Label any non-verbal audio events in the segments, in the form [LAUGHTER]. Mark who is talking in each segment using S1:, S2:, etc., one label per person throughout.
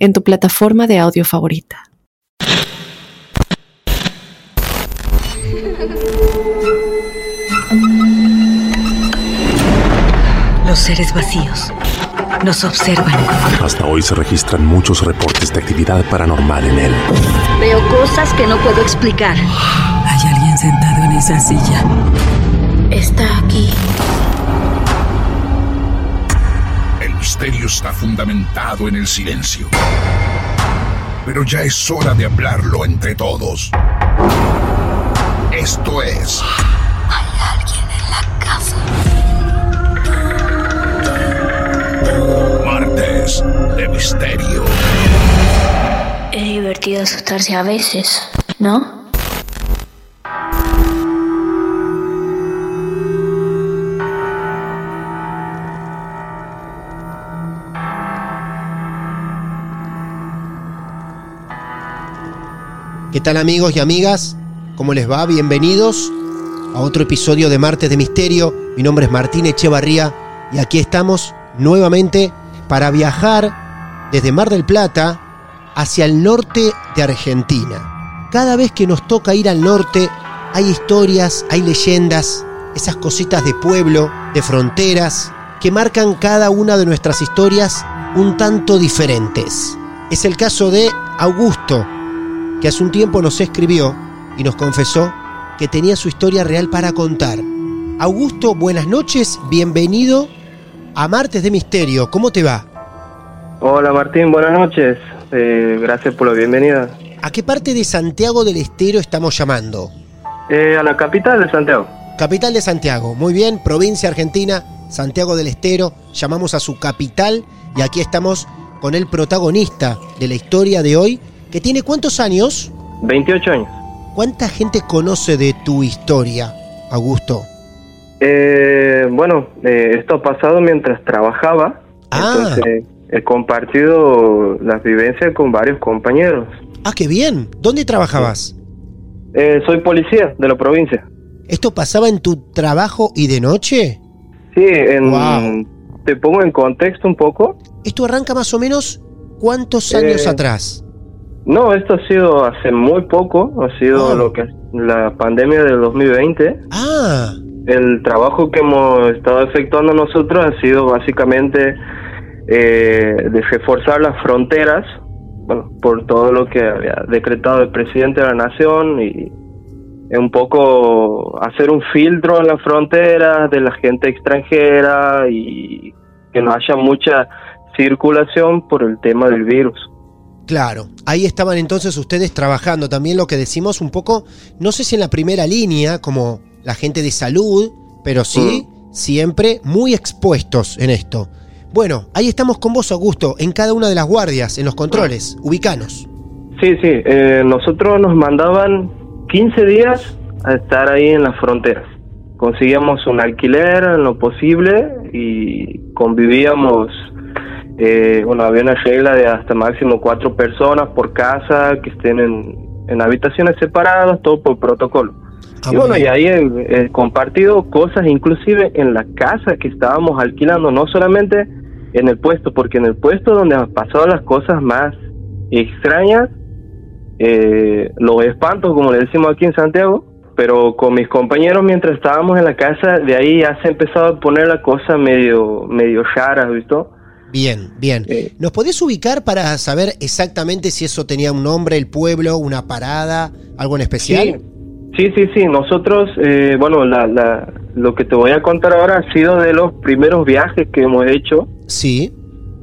S1: en tu plataforma de audio favorita.
S2: Los seres vacíos nos observan.
S3: Hasta hoy se registran muchos reportes de actividad paranormal en él.
S2: Veo cosas que no puedo explicar.
S4: Hay alguien sentado en esa silla.
S2: Está
S5: fundamentado en el silencio. Pero ya es hora de hablarlo entre todos. Esto es...
S2: Hay alguien
S5: en la casa. Martes de Misterio.
S2: Es divertido asustarse a veces, ¿no?
S6: ¿Qué tal amigos y amigas? ¿Cómo les va? Bienvenidos a otro episodio de Martes de Misterio. Mi nombre es Martín Echevarría y aquí estamos nuevamente para viajar desde Mar del Plata hacia el norte de Argentina. Cada vez que nos toca ir al norte hay historias, hay leyendas, esas cositas de pueblo, de fronteras, que marcan cada una de nuestras historias un tanto diferentes. Es el caso de Augusto, que hace un tiempo nos escribió y nos confesó que tenía su historia real para contar. Augusto, buenas noches, bienvenido a Martes de Misterio, ¿cómo te va?
S7: Hola Martín, buenas noches, eh, gracias por la bienvenida.
S6: ¿A qué parte de Santiago del Estero estamos llamando?
S7: Eh, a la capital de Santiago.
S6: Capital de Santiago, muy bien, provincia argentina, Santiago del Estero, llamamos a su capital y aquí estamos con el protagonista de la historia de hoy, que tiene cuántos años?
S7: 28 años.
S6: ¿Cuánta gente conoce de tu historia, Augusto?
S7: Eh, bueno, eh, esto ha pasado mientras trabajaba. Ah. Entonces he compartido las vivencias con varios compañeros.
S6: Ah, qué bien. ¿Dónde trabajabas?
S7: Eh, soy policía de la provincia.
S6: ¿Esto pasaba en tu trabajo y de noche?
S7: Sí, en, te pongo en contexto un poco.
S6: ¿Esto arranca más o menos cuántos años atrás?
S7: No, esto ha sido hace muy poco, ha sido ah. lo que la pandemia del 2020.
S6: Ah.
S7: El trabajo que hemos estado efectuando nosotros ha sido básicamente eh, de reforzar las fronteras, bueno, por todo lo que había decretado el presidente de la nación y un poco hacer un filtro en las fronteras de la gente extranjera y que no haya mucha circulación por el tema del virus.
S6: Claro, ahí estaban entonces ustedes trabajando también lo que decimos un poco, no sé si en la primera línea, como la gente de salud, pero sí, mm. siempre muy expuestos en esto. Bueno, ahí estamos con vos, Augusto, en cada una de las guardias, en los controles, ubicanos.
S7: Sí, sí, eh, nosotros nos mandaban 15 días a estar ahí en las fronteras. Conseguíamos un alquiler en lo posible y convivíamos eh, bueno, había una regla de hasta máximo cuatro personas por casa que estén en, habitaciones separadas, todo por protocolo. Ah, y bueno, y ahí he, compartido cosas inclusive en la casa que estábamos alquilando, no solamente en el puesto, porque en el puesto donde han pasado las cosas más extrañas, eh, los espantos, como le decimos aquí en Santiago, pero con mis compañeros mientras estábamos en la casa, de ahí ya se ha empezado a poner la cosa medio, medio rara, ¿visto?
S6: Bien, bien. ¿Nos podés ubicar para saber exactamente si eso tenía un nombre, el pueblo, una parada, algo en especial?
S7: Sí, sí, sí. Nosotros, eh, bueno, la, la, lo que te voy a contar ahora ha sido de los primeros viajes que hemos hecho.
S6: Sí.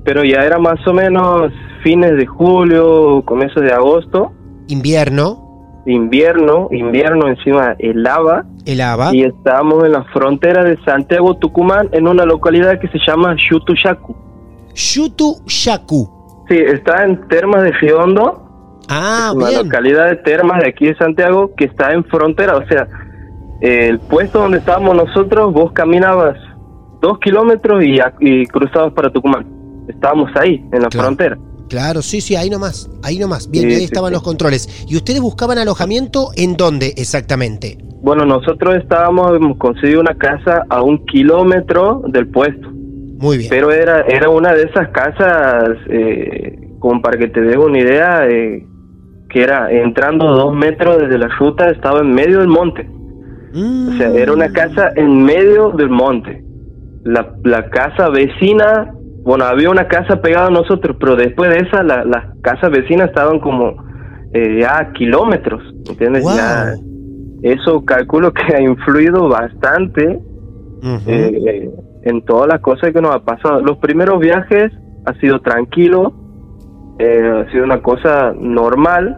S7: Pero ya era más o menos fines de julio, comienzos de agosto.
S6: Invierno.
S7: Invierno, invierno encima helaba.
S6: Helaba.
S7: Y estábamos en la frontera de Santiago, Tucumán, en una localidad que se llama Xutuyacu.
S6: Yutu Yaku.
S7: Sí, está en Termas de Fiondo.
S6: Ah,
S7: una
S6: bien.
S7: localidad de Termas de aquí de Santiago que está en frontera, o sea, el puesto donde estábamos nosotros, vos caminabas dos kilómetros y, cruzabas para Tucumán. Estábamos ahí, en la
S6: Claro.
S7: frontera.
S6: Claro, sí, sí, ahí nomás, ahí nomás. Bien,
S7: Sí,
S6: ahí
S7: sí,
S6: estaban
S7: sí.
S6: los controles. ¿Y ustedes buscaban alojamiento en dónde exactamente?
S7: Bueno, nosotros estábamos, hemos conseguido una casa a un kilómetro del puesto,
S6: Muy bien.
S7: pero era era una de esas casas, eh, como para que te des una idea, eh, que era entrando dos metros desde la ruta, estaba en medio del monte.
S6: Mm,
S7: O sea, era una casa en medio del monte. La, la casa vecina, bueno, había una casa pegada a nosotros, pero después de esa, la- las casas vecinas estaban como eh, ya a kilómetros, ¿entiendes?
S6: Wow.
S7: Ya, eso calculo que ha influido bastante eh, en todas las cosas que nos ha pasado. Los primeros viajes ha sido tranquilo, eh, ha sido una cosa normal.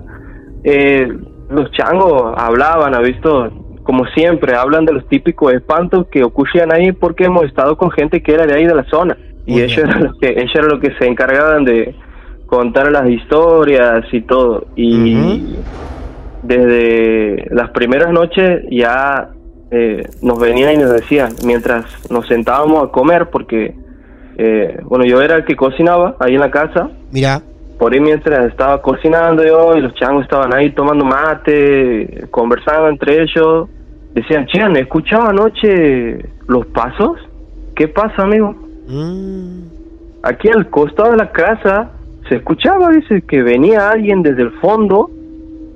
S7: Eh, los changos hablaban, ha visto, como siempre, hablan de los típicos espantos que ocurrían ahí porque hemos estado con gente que era de ahí de la zona. Y
S6: Muy
S7: ellos
S6: bien.
S7: eran, los que, ellos eran los que se encargaban de contar las historias y todo. Y desde las primeras noches ya eh, nos venían y nos decían, mientras nos sentábamos a comer, porque, eh, bueno, yo era el que cocinaba ahí en la casa,
S6: Mira,
S7: por ahí mientras estaba cocinando yo y los changos estaban ahí tomando mate, conversando entre ellos, decían, che, ¿me escuchaba anoche los pasos? ¿Qué pasa, amigo?
S6: mm,
S7: Aquí al costado de la casa se escuchaba, dice, que venía alguien desde el fondo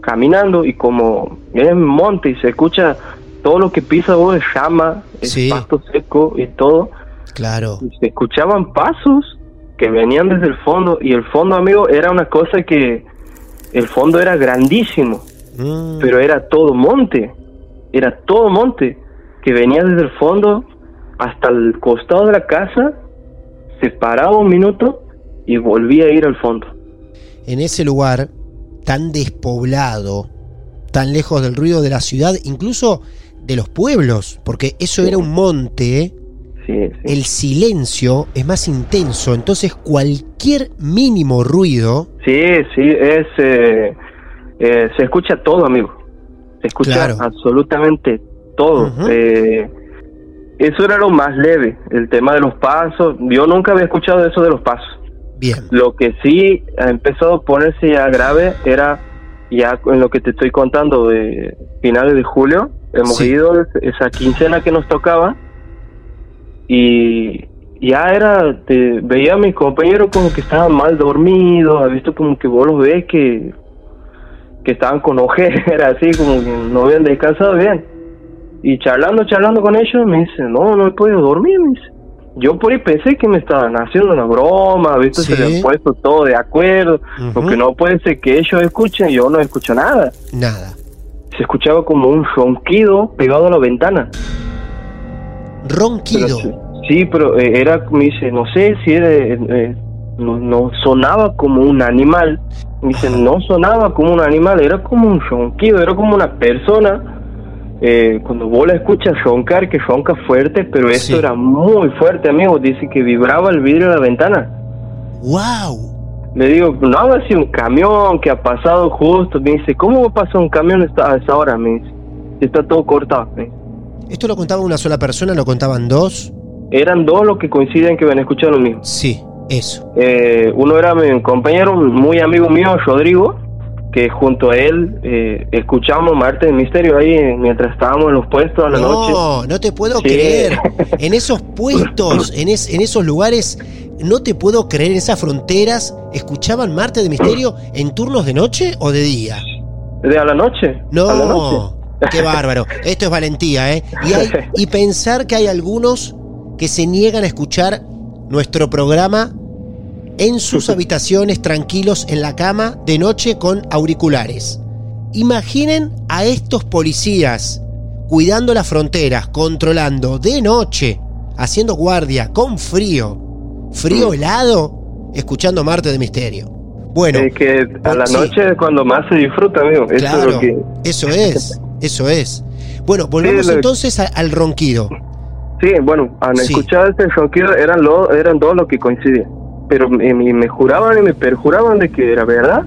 S7: caminando y como es monte y se escucha todo lo que pisa vos es llama, es
S6: Sí.
S7: pasto seco y todo,
S6: claro.
S7: y se escuchaban pasos que venían desde el fondo y el fondo, amigo, era una cosa que el fondo era grandísimo,
S6: Mm,
S7: pero era todo monte, era todo monte, que venía desde el fondo hasta el costado de la casa, se paraba un minuto y volvía a ir al fondo.
S6: en ese lugar tan despoblado, tan lejos del ruido de la ciudad, incluso de los pueblos, porque eso era un monte,
S7: Sí, sí.
S6: el silencio es más intenso, entonces cualquier mínimo ruido,
S7: Sí, sí, es, eh, eh, se escucha todo, amigo. Se escucha
S6: Claro.
S7: absolutamente todo. Eh, eso era lo más leve, el tema de los pasos. Yo nunca había escuchado eso de los pasos.
S6: bien,
S7: Lo que sí ha empezado a ponerse ya grave era ya en lo que te estoy contando de finales de julio. Hemos
S6: Sí.
S7: ido esa quincena que nos tocaba y ya era, te, veía a mis compañeros como que estaban mal dormidos, ha visto como que vos los ves que, que estaban con ojeras, [LAUGHS] así como que no habían descansado bien. Y charlando, charlando con ellos, me dice, no, no he podido dormir, me dice. Yo por ahí pensé que me estaban haciendo una broma, ¿viste? Se
S6: Sí.
S7: le han puesto todo de acuerdo, porque no puede ser que ellos escuchen y yo no escucho nada.
S6: nada.
S7: Se escuchaba como un ronquido pegado a la ventana. Pero
S6: Ronquido.
S7: sí, sí, pero eh, era, me dice, no sé si era, eh, eh, no, no sonaba como un animal. Me dice, no sonaba como un animal, era como un ronquido, era como una persona. Eh, cuando vos la escuchas roncar, que ronca fuerte, pero esto era muy fuerte, amigo. Dice que vibraba el vidrio de la ventana.
S6: ¡Wow!
S7: Le digo, no haga sido un camión que ha pasado justo. Me dice, ¿cómo va a pasar un camión a esa hora? Me dice, está todo cortado. me dice.
S6: ¿Esto lo contaba una sola persona? ¿Lo contaban dos?
S7: Eran dos los que coinciden que ven escuchando lo mismo.
S6: Sí, eso.
S7: Eh, uno era mi compañero, muy amigo mío, Rodrigo, que junto a él eh, escuchamos Marte de Misterio ahí mientras estábamos en los puestos a la noche.
S6: No, no te puedo
S7: Sí.
S6: creer. [LAUGHS] En esos puestos, en, es- en esos lugares, no te puedo creer, en esas fronteras, ¿escuchaban Marte de Misterio en turnos de noche o de día?
S7: ¿De a la noche? ¿A la noche?
S6: No, qué bárbaro. Esto es valentía, ¿eh? Y, hay- [LAUGHS] y pensar que hay algunos que se niegan a escuchar nuestro programa en sus [LAUGHS] habitaciones tranquilos en la cama de noche con auriculares. Imaginen a estos policías cuidando las fronteras, controlando de noche, haciendo guardia, con frío, frío helado, escuchando Marte de Misterio. Bueno,
S7: Es que a la
S6: sí.
S7: noche es cuando más se disfruta, amigo. Eso
S6: claro,
S7: es lo que...
S6: eso es, eso es. Bueno, volvemos
S7: Sí, lo-
S6: entonces a- al ronquido.
S7: Sí, bueno, al
S6: Sí.
S7: escuchar este ronquido eran, lo, eran dos los que coincidían. Pero me- me juraban y me perjuraban de que era verdad.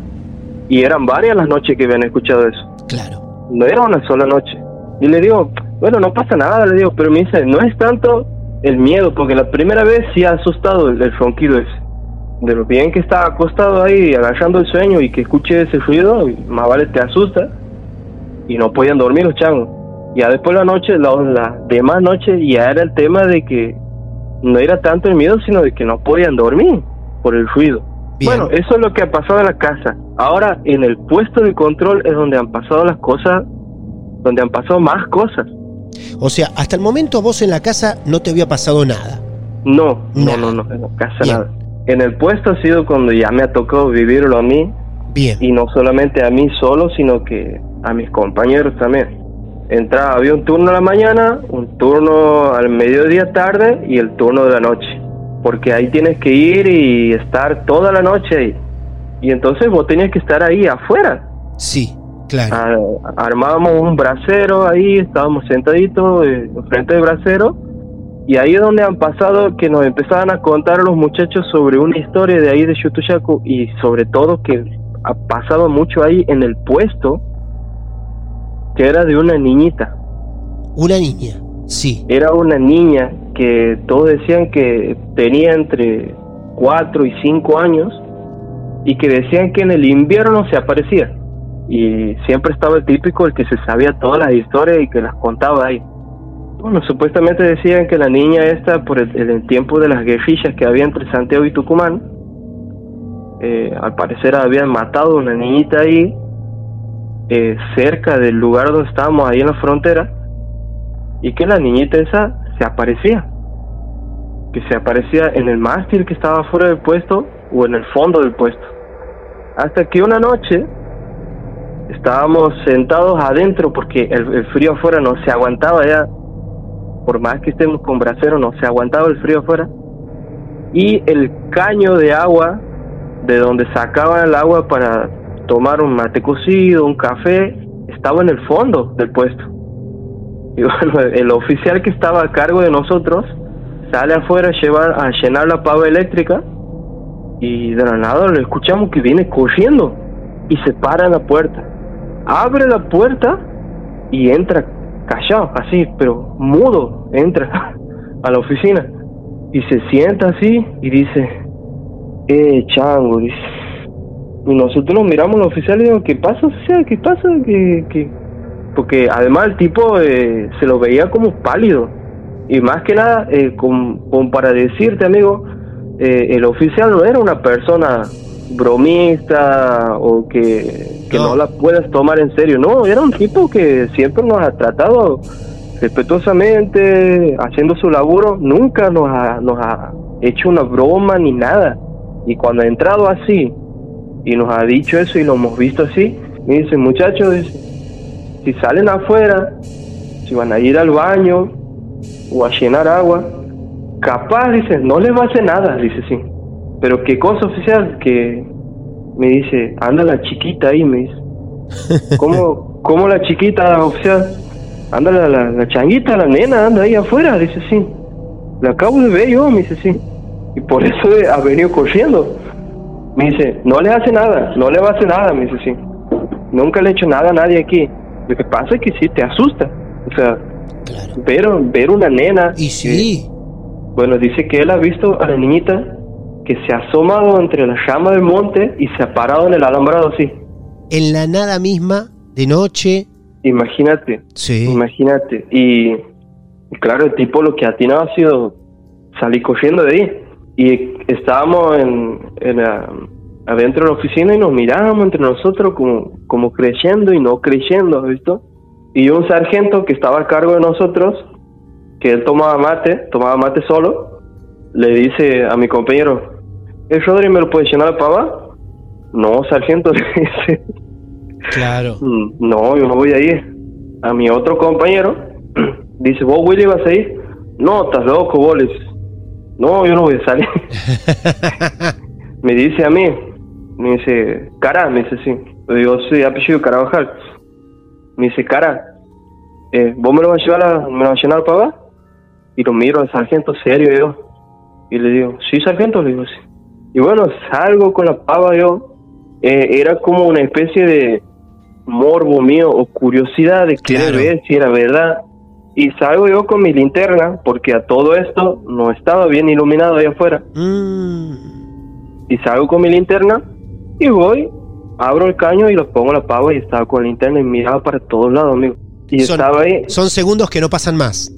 S7: Y eran varias las noches que habían escuchado eso.
S6: Claro.
S7: No era una sola noche. Y le digo, bueno, no pasa nada, le digo, pero me dice, no es tanto el miedo, porque la primera vez sí ha asustado el, el ronquido ese. De lo bien que estaba acostado ahí, agarrando el sueño y que escuche ese ruido, más vale te asusta. Y no podían dormir los changos. Ya después la noche, la, la demás noche, ya era el tema de que no era tanto el miedo, sino de que no podían dormir por el ruido.
S6: Bien.
S7: Bueno, eso es lo que ha pasado en la casa. Ahora, en el puesto de control es donde han pasado las cosas, donde han pasado más cosas.
S6: O sea, hasta el momento vos en la casa no te había pasado nada.
S7: No,
S6: Nada.
S7: no, no, no, en la casa
S6: Bien.
S7: nada. En el puesto ha sido cuando ya me ha tocado vivirlo a mí,
S6: Bien.
S7: y no solamente a mí solo, sino que a mis compañeros también. Entraba, había un turno a la mañana, un turno al mediodía tarde y el turno de la noche. Porque ahí tienes que ir y estar toda la noche ahí. Y entonces vos tenías que estar ahí afuera.
S6: Sí, claro.
S7: Ah, armábamos un brasero ahí, estábamos sentaditos eh, frente del brasero. Y ahí es donde han pasado que nos empezaban a contar los muchachos sobre una historia de ahí de Chutuchaco y sobre todo que ha pasado mucho ahí en el puesto que era de una niñita.
S6: Una niña. Sí.
S7: Era una niña que todos decían que tenía entre 4 y 5 años y que decían que en el invierno se aparecía. Y siempre estaba el típico, el que se sabía todas las historias y que las contaba ahí. Bueno, supuestamente decían que la niña esta, por el, tiempo de las guerrillas que había entre Santiago y Tucumán, eh, al parecer habían matado una niñita ahí, eh, cerca del lugar donde estábamos, ahí en la frontera, y que la niñita esa se aparecía. Que se aparecía en el mástil que estaba fuera del puesto o en el fondo del puesto. Hasta que una noche estábamos sentados adentro porque el, frío afuera no se aguantaba ya. Por más que estemos con brasero, no se aguantaba el frío afuera. Y el caño de agua, de donde sacaban el agua para tomar un mate cocido, un café, estaba en el fondo del puesto. Y [LAUGHS] bueno, el oficial que estaba a cargo de nosotros sale afuera a, llevar, a llenar la pava eléctrica y de la nada lo escuchamos que viene corriendo y se para en la puerta. Abre la puerta y entra callado, así, pero mudo, entra [LAUGHS] a la oficina y se sienta así y dice, eh, chango, dice. Y nosotros nos miramos al oficial y digo, ¿qué pasa, oficial? ¿Qué pasa? ¿Qué? Porque además el tipo eh, se lo veía como pálido. Y más que nada, eh, como para decirte, amigo, eh, el oficial no era una persona bromista o que, que
S6: No.
S7: no. la puedas tomar en serio. No, era un tipo que siempre nos ha tratado respetuosamente, haciendo su laburo. Nunca nos ha, nos ha hecho una broma ni nada. Y cuando ha entrado así y nos ha dicho eso y lo hemos visto así, me dice, muchachos, dice, si salen afuera, si van a ir al baño o a llenar agua, capaz, dice, no les va a hacer nada, dice sí. Pero qué cosa oficial, que me dice, anda la chiquita ahí, me dice. [LAUGHS] ¿Cómo, cómo la chiquita oficial? Anda la, la, la changuita, la nena, anda ahí afuera, dice sí. La acabo de ver yo, me dice sí. Y por eso ha venido corriendo. Me dice, no le hace nada, no le va a hacer nada, me dice sí. Nunca le he hecho nada a nadie aquí. Lo que pasa es que sí te asusta. O sea,
S6: Claro.
S7: ver, ver una nena.
S6: Y sí.
S7: que- bueno, dice que él ha visto a la niñita que se ha asomado entre las ramas del monte y se ha parado en el alambrado así.
S6: En la nada misma, de noche.
S7: Imagínate,
S6: Sí.
S7: imagínate. Y, claro, el tipo lo que ha atinado ha sido salir corriendo de ahí. Y estábamos en, en la- adentro de la oficina y nos mirábamos entre nosotros como, como creyendo y no creyendo, ¿has visto? Y un sargento que estaba a cargo de nosotros, que él tomaba mate, tomaba mate solo, le dice a mi compañero, ¿el Rodri me lo puede llenar de pava? No, sargento, [LAUGHS] le dice.
S6: Claro.
S7: Mm, No, yo no voy a ir. A mi otro compañero [CLEARS THROAT] dice, ¿vos, Willy, vas a ir? No, estás loco, vos. No, yo no voy a salir. [LAUGHS] me dice a mí, me dice, cara, me dice sí. Le digo, sí, apellido Carabajal. Me dice, cara, eh, ¿vos me lo vas a llevar a, me lo vas a llenar para abajo? Y lo miro al sargento serio yo. Y le digo, sí, sargento, le digo, sí. Y bueno, salgo con la pava yo eh, era como una especie de morbo mío o curiosidad de querer
S6: Claro.
S7: ver si era verdad. Y salgo yo con mi linterna, porque a todo esto no estaba bien iluminado allá afuera.
S6: Mm.
S7: Y salgo con mi linterna y voy, abro el caño y lo pongo la pava y estaba con la linterna y miraba para todos lados, amigo. Y
S6: Son-
S7: estaba ahí,
S6: Son segundos que no pasan más.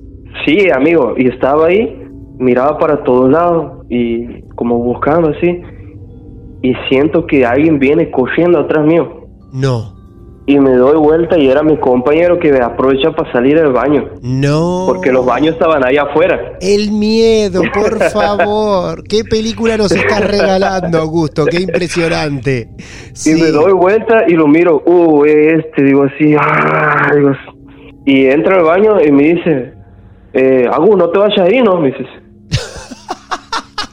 S7: sí, amigo, y estaba ahí, miraba para todos lados y como buscando así. Y siento que alguien viene corriendo atrás mío.
S6: No.
S7: Y me doy vuelta y era mi compañero que aprovecha para salir del baño.
S6: No.
S7: Porque los baños estaban ahí afuera.
S6: El miedo, por [LAUGHS] favor. ¿Qué película nos estás regalando, Augusto? Qué impresionante. Sí.
S7: Y me doy vuelta y lo miro, uh, este, digo así, ah, digo, y entra al baño y me dice, eh, Agus, no te vayas ahí, ¿no? Me dices.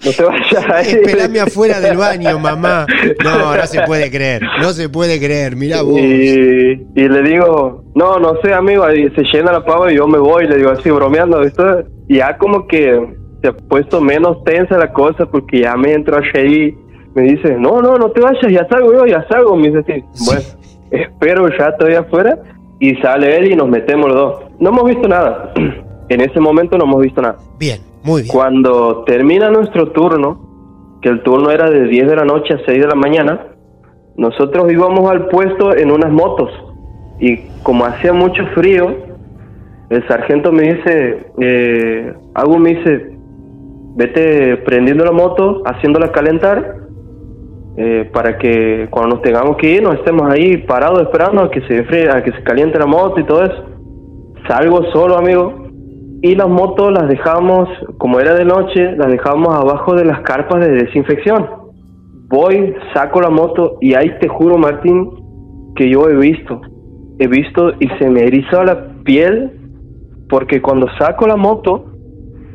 S7: No te vayas ahí.
S6: Esperame afuera del baño, mamá. No, no se puede creer. No se puede creer. Mirá vos.
S7: Y, y le digo, no, no sé, amigo, y se llena la pava y yo me voy, le digo así, bromeando, ¿viste? Y ya como que se ha puesto menos tensa la cosa porque ya me entro ahí, me dice, no, no, no te vayas, ya salgo yo, ya salgo, me dice así, bueno, espero ya estoy afuera y sale él y nos metemos los dos. No hemos visto nada, [CLEARS THROAT] en ese momento no hemos visto nada.
S6: Bien, muy bien.
S7: Cuando termina nuestro turno, que el turno era de 10 de la noche a 6 de la mañana, nosotros íbamos al puesto en unas motos. Y como hacía mucho frío, el sargento me dice, eh, algo me dice, vete prendiendo la moto, haciéndola calentar, eh, para que cuando nos tengamos que ir, no estemos ahí parados esperando a que se enfríe, a que se caliente la moto y todo eso. Salgo solo, amigo, y las motos las dejamos, como era de noche, las dejamos abajo de las carpas de desinfección. Voy, saco la moto y ahí te juro, Martín, que yo he visto, he visto y se me eriza la piel porque cuando saco la moto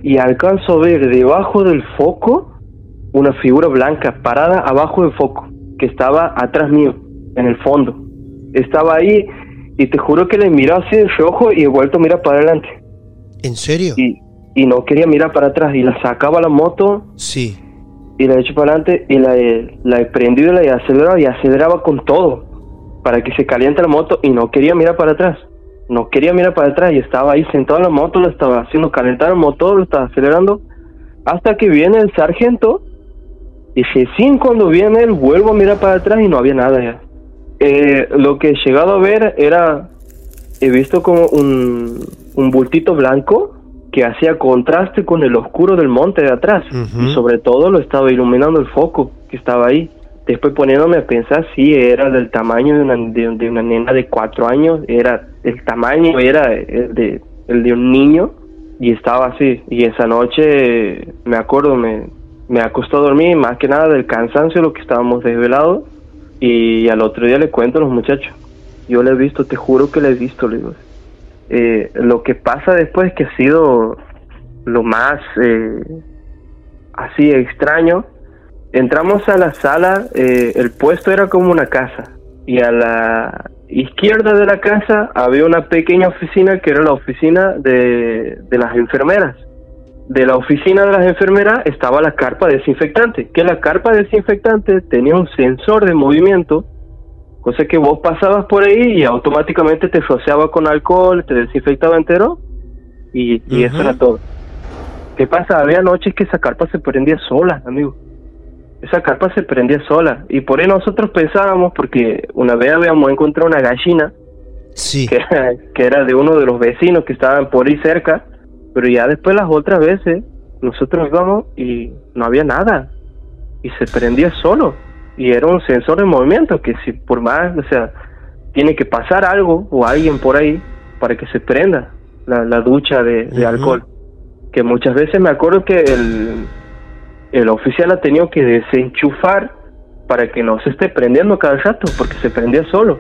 S7: y alcanzo a ver debajo del foco una figura blanca parada abajo del foco que estaba atrás mío, en el fondo. Estaba ahí y te juro que le miró así de rojo y he vuelto a mirar para adelante
S6: ¿En serio?
S7: y, y no quería mirar para atrás y la sacaba la moto
S6: Sí.
S7: y la eché para adelante y la, he- la he prendido y la he acelerado y aceleraba con todo para que se caliente la moto y no quería mirar para atrás. No quería mirar para atrás y estaba ahí sentado en la moto, lo estaba haciendo calentar el motor, lo estaba acelerando hasta que viene el sargento y recién cuando viene él vuelvo a mirar para atrás y no había nada ya. Eh, lo que he llegado a ver era, he visto como un, un bultito blanco que hacía contraste con el oscuro del monte de atrás y sobre todo lo estaba iluminando el foco que estaba ahí. Después poniéndome a pensar, sí, era del tamaño de una, de, de una nena de cuatro años, era el tamaño, era el de, el de un niño y estaba así. Y esa noche, me acuerdo, me, me acostó a dormir más que nada del cansancio, lo que estábamos desvelados. Y al otro día le cuento a los muchachos, yo le he visto, te juro que le he visto, le digo. Eh, lo que pasa después es que ha sido lo más eh, así extraño. Entramos a la sala, eh, el puesto era como una casa y a la izquierda de la casa había una pequeña oficina que era la oficina de, de las enfermeras. De la oficina de las enfermeras estaba la carpa desinfectante, que la carpa desinfectante tenía un sensor de movimiento, cosa que vos pasabas por ahí y automáticamente te rociaba con alcohol, te desinfectaba entero y, y eso era todo. ¿Qué pasa? Había noches que esa carpa se prendía sola, amigo. Esa carpa se prendía sola. Y por ahí nosotros pensábamos, porque una vez habíamos encontrado una gallina
S6: Sí.
S7: que, [LAUGHS] que era de uno de los vecinos que estaban por ahí cerca, pero ya después las otras veces nosotros íbamos y no había nada. Y se prendía solo. Y era un sensor de movimiento que si por más, o sea, tiene que pasar algo o alguien por ahí para que se prenda la, la ducha de, alcohol. Que muchas veces me acuerdo que el, el oficial ha tenido que desenchufar para que no se esté prendiendo cada rato, porque se prendía solo.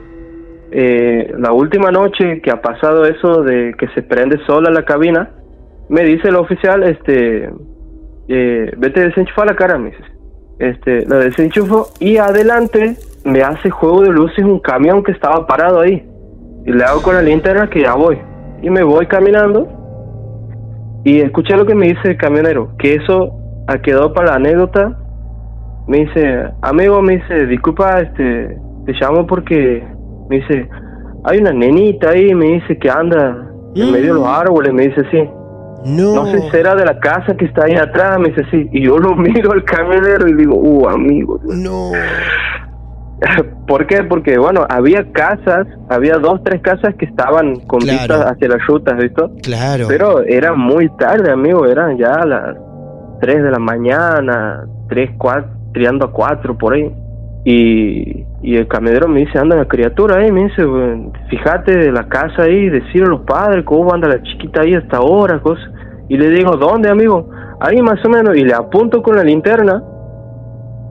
S7: Eh, la última noche que ha pasado eso de que se prende sola la cabina, me dice el oficial, este, eh, vete a desenchufar la cara, me dice. Este, la desenchufo y adelante me hace juego de luces un camión que estaba parado ahí. Y le hago con la linterna que ya voy. Y me voy caminando y escuché lo que me dice el camionero, que eso ha quedado para la anécdota me dice, amigo, me dice, disculpa, este, te llamo porque, me dice, hay una nenita ahí, me dice que anda en medio de los árboles, me dice así.
S6: No.
S7: No sé si será de la casa que está ahí atrás, me dice así. Y yo lo [LAUGHS] miro al camionero y digo, uh, amigo.
S6: No. [LAUGHS]
S7: ¿Por qué? Porque, bueno, había casas, había dos, tres casas que estaban con
S6: Claro.
S7: vistas hacia las rutas, ¿visto?
S6: Claro.
S7: Pero era muy tarde, amigo, eran ya las 3 de la mañana, 3, 4, tirando a 4 por ahí. Y, y el camionero me dice, anda la criatura ahí, me dice, "Bueno, fíjate de la casa ahí, decirle a los padres cómo anda la chiquita ahí hasta ahora, cosas. Y le digo, ¿dónde, amigo? Ahí más o menos, y le apunto con la linterna.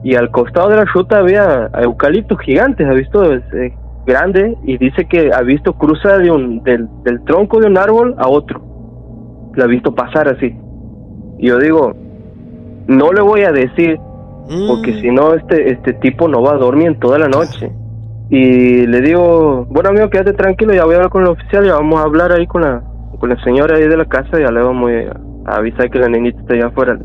S7: Y al costado de la ruta había eucaliptos gigantes, ha visto, eh, grande, y dice que ha visto cruza de un, del, del tronco de un árbol a otro. Lo ha visto pasar así. Y yo digo, no le voy a decir, porque
S6: Mm.
S7: si no, este, este tipo no va a dormir en toda la noche. Y le digo, bueno amigo, quédate tranquilo, ya voy a hablar con el oficial, ya vamos a hablar ahí con la, con la señora ahí de la casa, ya le vamos a avisar que la nenita está allá afuera.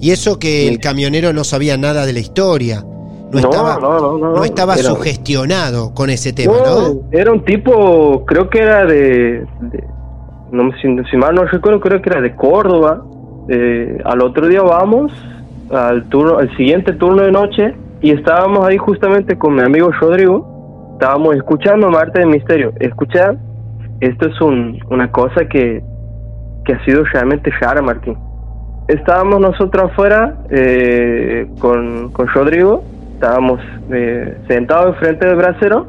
S6: Y eso que el camionero no sabía nada de la historia. No,
S7: No,
S6: estaba,
S7: no, no, no, no.
S6: estaba
S7: Era-
S6: sugestionado con ese tema,
S7: No. Era un tipo, creo que era de, de- no si, si mal no recuerdo, creo que era de Córdoba. Eh, al otro día vamos al turno, al siguiente turno de noche y estábamos ahí justamente con mi amigo Rodrigo. Estábamos escuchando Marte de Misterio. Escuchar, esto es un, una cosa que, que ha sido realmente rara, Martín. Estábamos nosotros afuera eh, con, con Rodrigo, estábamos eh, sentados enfrente del brasero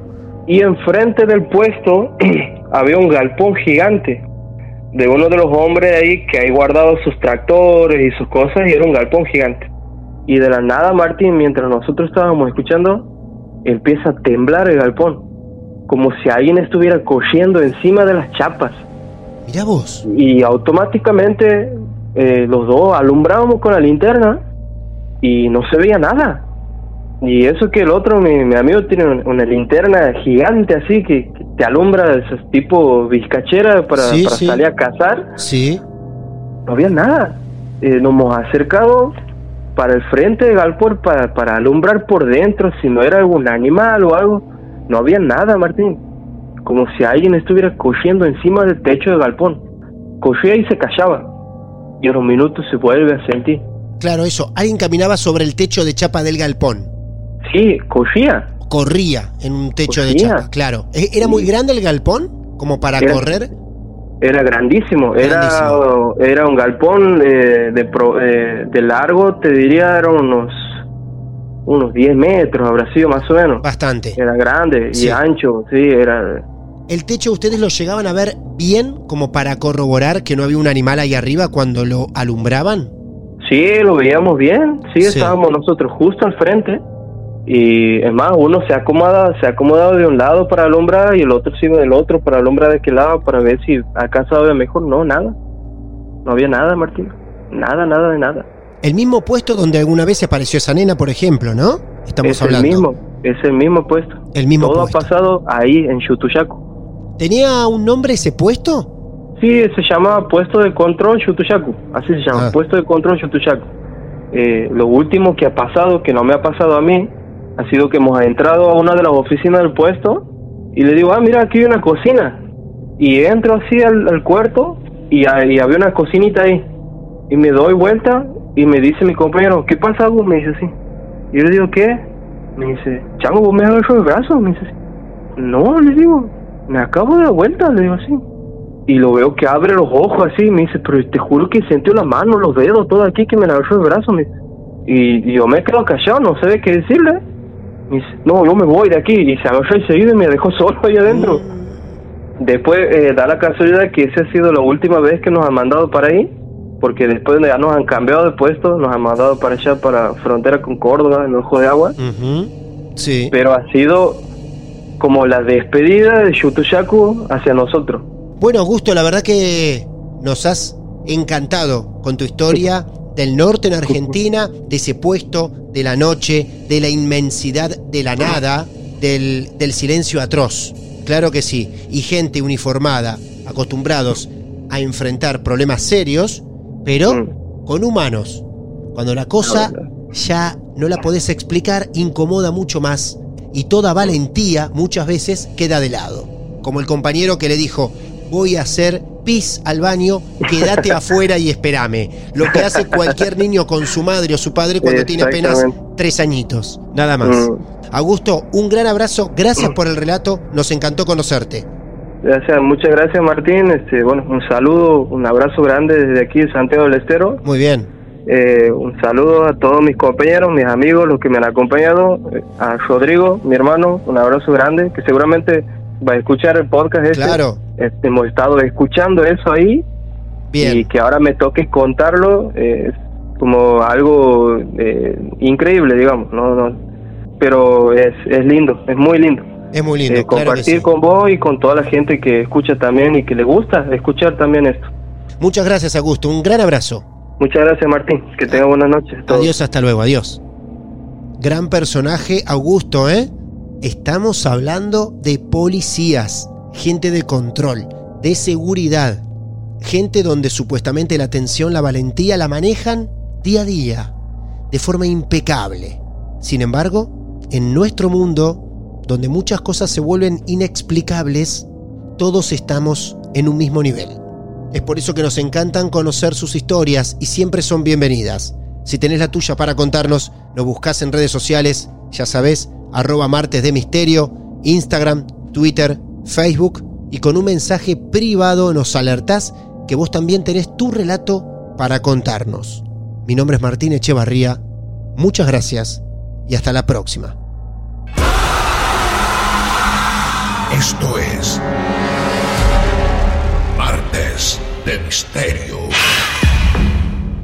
S7: y enfrente del puesto [CLEARS THROAT] había un galpón gigante de uno de los hombres ahí que hay guardado sus tractores y sus cosas y era un galpón gigante. Y de la nada, Martín, mientras nosotros estábamos escuchando, empieza a temblar el galpón, como si alguien estuviera cogiendo encima de las chapas
S6: Mirá vos.
S7: y automáticamente eh, los dos alumbrábamos con la linterna y no se veía nada. Y eso que el otro, mi, mi amigo, tiene un- una linterna gigante así que, que te alumbra, esos tipo bizcachera para,
S6: Sí,
S7: para
S6: sí.
S7: salir a cazar.
S6: Sí.
S7: No había nada. Eh, nos hemos acercado para el frente de Galpor para, para alumbrar por dentro, si no era algún animal o algo. No había nada, Martín. Como si alguien estuviera cogiendo encima del techo de Galpón. Cogía y se callaba. Y a los minutos se vuelve a sentir.
S6: Claro, eso. Alguien caminaba sobre el techo de chapa del galpón.
S7: Sí, cogía.
S6: Corría en un techo de
S7: Corría.
S6: chapa, claro. ¿E- ¿Era muy grande el galpón? ¿Como para
S7: Era-
S6: correr?
S7: Era grandísimo. Era, era un galpón eh, de, pro- eh, de largo, te diría, eran unos, unos 10 metros, habrá sido más o menos.
S6: Bastante.
S7: Era grande
S6: Sí.
S7: y ancho, sí, era...
S6: ¿El techo ustedes lo llegaban a ver bien como para corroborar que no había un animal ahí arriba cuando lo alumbraban?
S7: Sí, lo veíamos bien, sí,
S6: Sí.
S7: estábamos nosotros justo al frente y es más, uno se acomoda, se ha acomodado de un lado para alumbrar y el otro sigue del otro para alumbrar de aquel lado para ver si se ve mejor. No, nada, no había nada, Martín, nada, nada de nada.
S6: El mismo puesto donde alguna vez se apareció esa nena, por ejemplo, ¿no? Estamos
S7: es
S6: hablando.
S7: el mismo, es el mismo puesto.
S6: El mismo
S7: Todo
S6: puesto.
S7: ha pasado ahí en Chutuyaco.
S6: ¿Tenía un nombre ese puesto?
S7: Sí, se llama puesto de control Chutuyacu, así se llama,
S6: Ah.
S7: puesto de control Chutuyacu. Eh, lo último que ha pasado, que no me ha pasado a mí, ha sido que hemos entrado a una de las oficinas del puesto y le digo, ah, mira, aquí hay una cocina. Y entro así al, cuarto y, ha- y había una cocinita ahí. Y me doy vuelta y me dice mi compañero, ¿qué pasa, Gus? Me dice así. Y yo le digo, ¿qué? Me dice, Chango, ¿vos me has hecho el brazo? Me dice. No, le digo, me acabo de dar vuelta, le digo así. Y lo veo que abre los ojos así, me dice, pero te juro que sentí la mano, los dedos, todo aquí, que me agarró el brazo. Me dice. Y, yo me quedo callado, no sé qué decirle. Me dice, no, yo me voy de aquí. Y se agarró enseguida y me dejó solo ahí adentro. Después eh, da la casualidad que esa ha sido la última vez que nos han mandado para ahí, porque después ya nos han cambiado de puesto, nos han mandado para allá, para frontera con Córdoba, en Ojo de Agua.
S6: Sí.
S7: pero ha sido como la despedida de Chutuyacu hacia nosotros.
S6: Bueno, Augusto, la verdad que nos has encantado con tu historia del norte en Argentina, de ese puesto, de la noche, de la inmensidad de la nada, del, del silencio atroz. Claro que sí. Y gente uniformada, acostumbrados a enfrentar problemas serios, pero
S7: Mm.
S6: con humanos. Cuando la cosa
S7: verdad.
S6: ya no la podés explicar, incomoda mucho más y toda valentía muchas veces queda de lado. Como el compañero que le dijo, voy a hacer pis al baño, quédate [LAUGHS] afuera y espérame. Lo que hace cualquier niño con su madre o su padre cuando tiene apenas tres añitos. Nada más.
S7: Mm.
S6: Augusto, un gran abrazo, gracias por el relato, nos encantó conocerte.
S7: Gracias, muchas gracias Martín. Este, bueno, un saludo, un abrazo grande desde aquí de Santiago del Estero.
S6: Muy bien.
S7: Eh, un saludo a todos mis compañeros, mis amigos, los que me han acompañado. Eh, A Rodrigo, mi hermano, un abrazo grande, que seguramente va a escuchar el podcast este.
S6: Claro.
S7: Este, hemos estado escuchando eso ahí y
S6: Bien.
S7: que ahora me toque contarlo es como algo eh, increíble, digamos. no, no Pero es, es lindo, es muy lindo.
S6: Es muy lindo.
S7: Eh,
S6: claro
S7: compartir
S6: sí.
S7: con vos y con toda la gente que escucha también y que le gusta escuchar también esto.
S6: Muchas gracias, Augusto. Un gran abrazo.
S7: Muchas gracias, Martín. Que tenga buenas noches.
S6: Adiós, hasta luego, adiós. Gran personaje, Augusto, ¿eh? Estamos hablando de policías, gente de control, de seguridad, gente donde supuestamente la atención, la valentía la manejan día a día, de forma impecable. Sin embargo, en nuestro mundo, donde muchas cosas se vuelven inexplicables, todos estamos en un mismo nivel. Es por eso que nos encantan conocer sus historias y siempre son bienvenidas. Si tenés la tuya para contarnos, nos buscás en redes sociales, ya sabés, arroba martes de misterio, Instagram, Twitter, Facebook y con un mensaje privado nos alertás que vos también tenés tu relato para contarnos. Mi nombre es Martín Echevarría, muchas gracias y hasta la próxima.
S5: Esto es Martes de Misterio.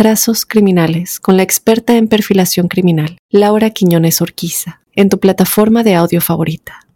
S1: Trazos Criminales con la experta en perfilación criminal, Laura Quiñones Orquiza, en tu plataforma de audio favorita.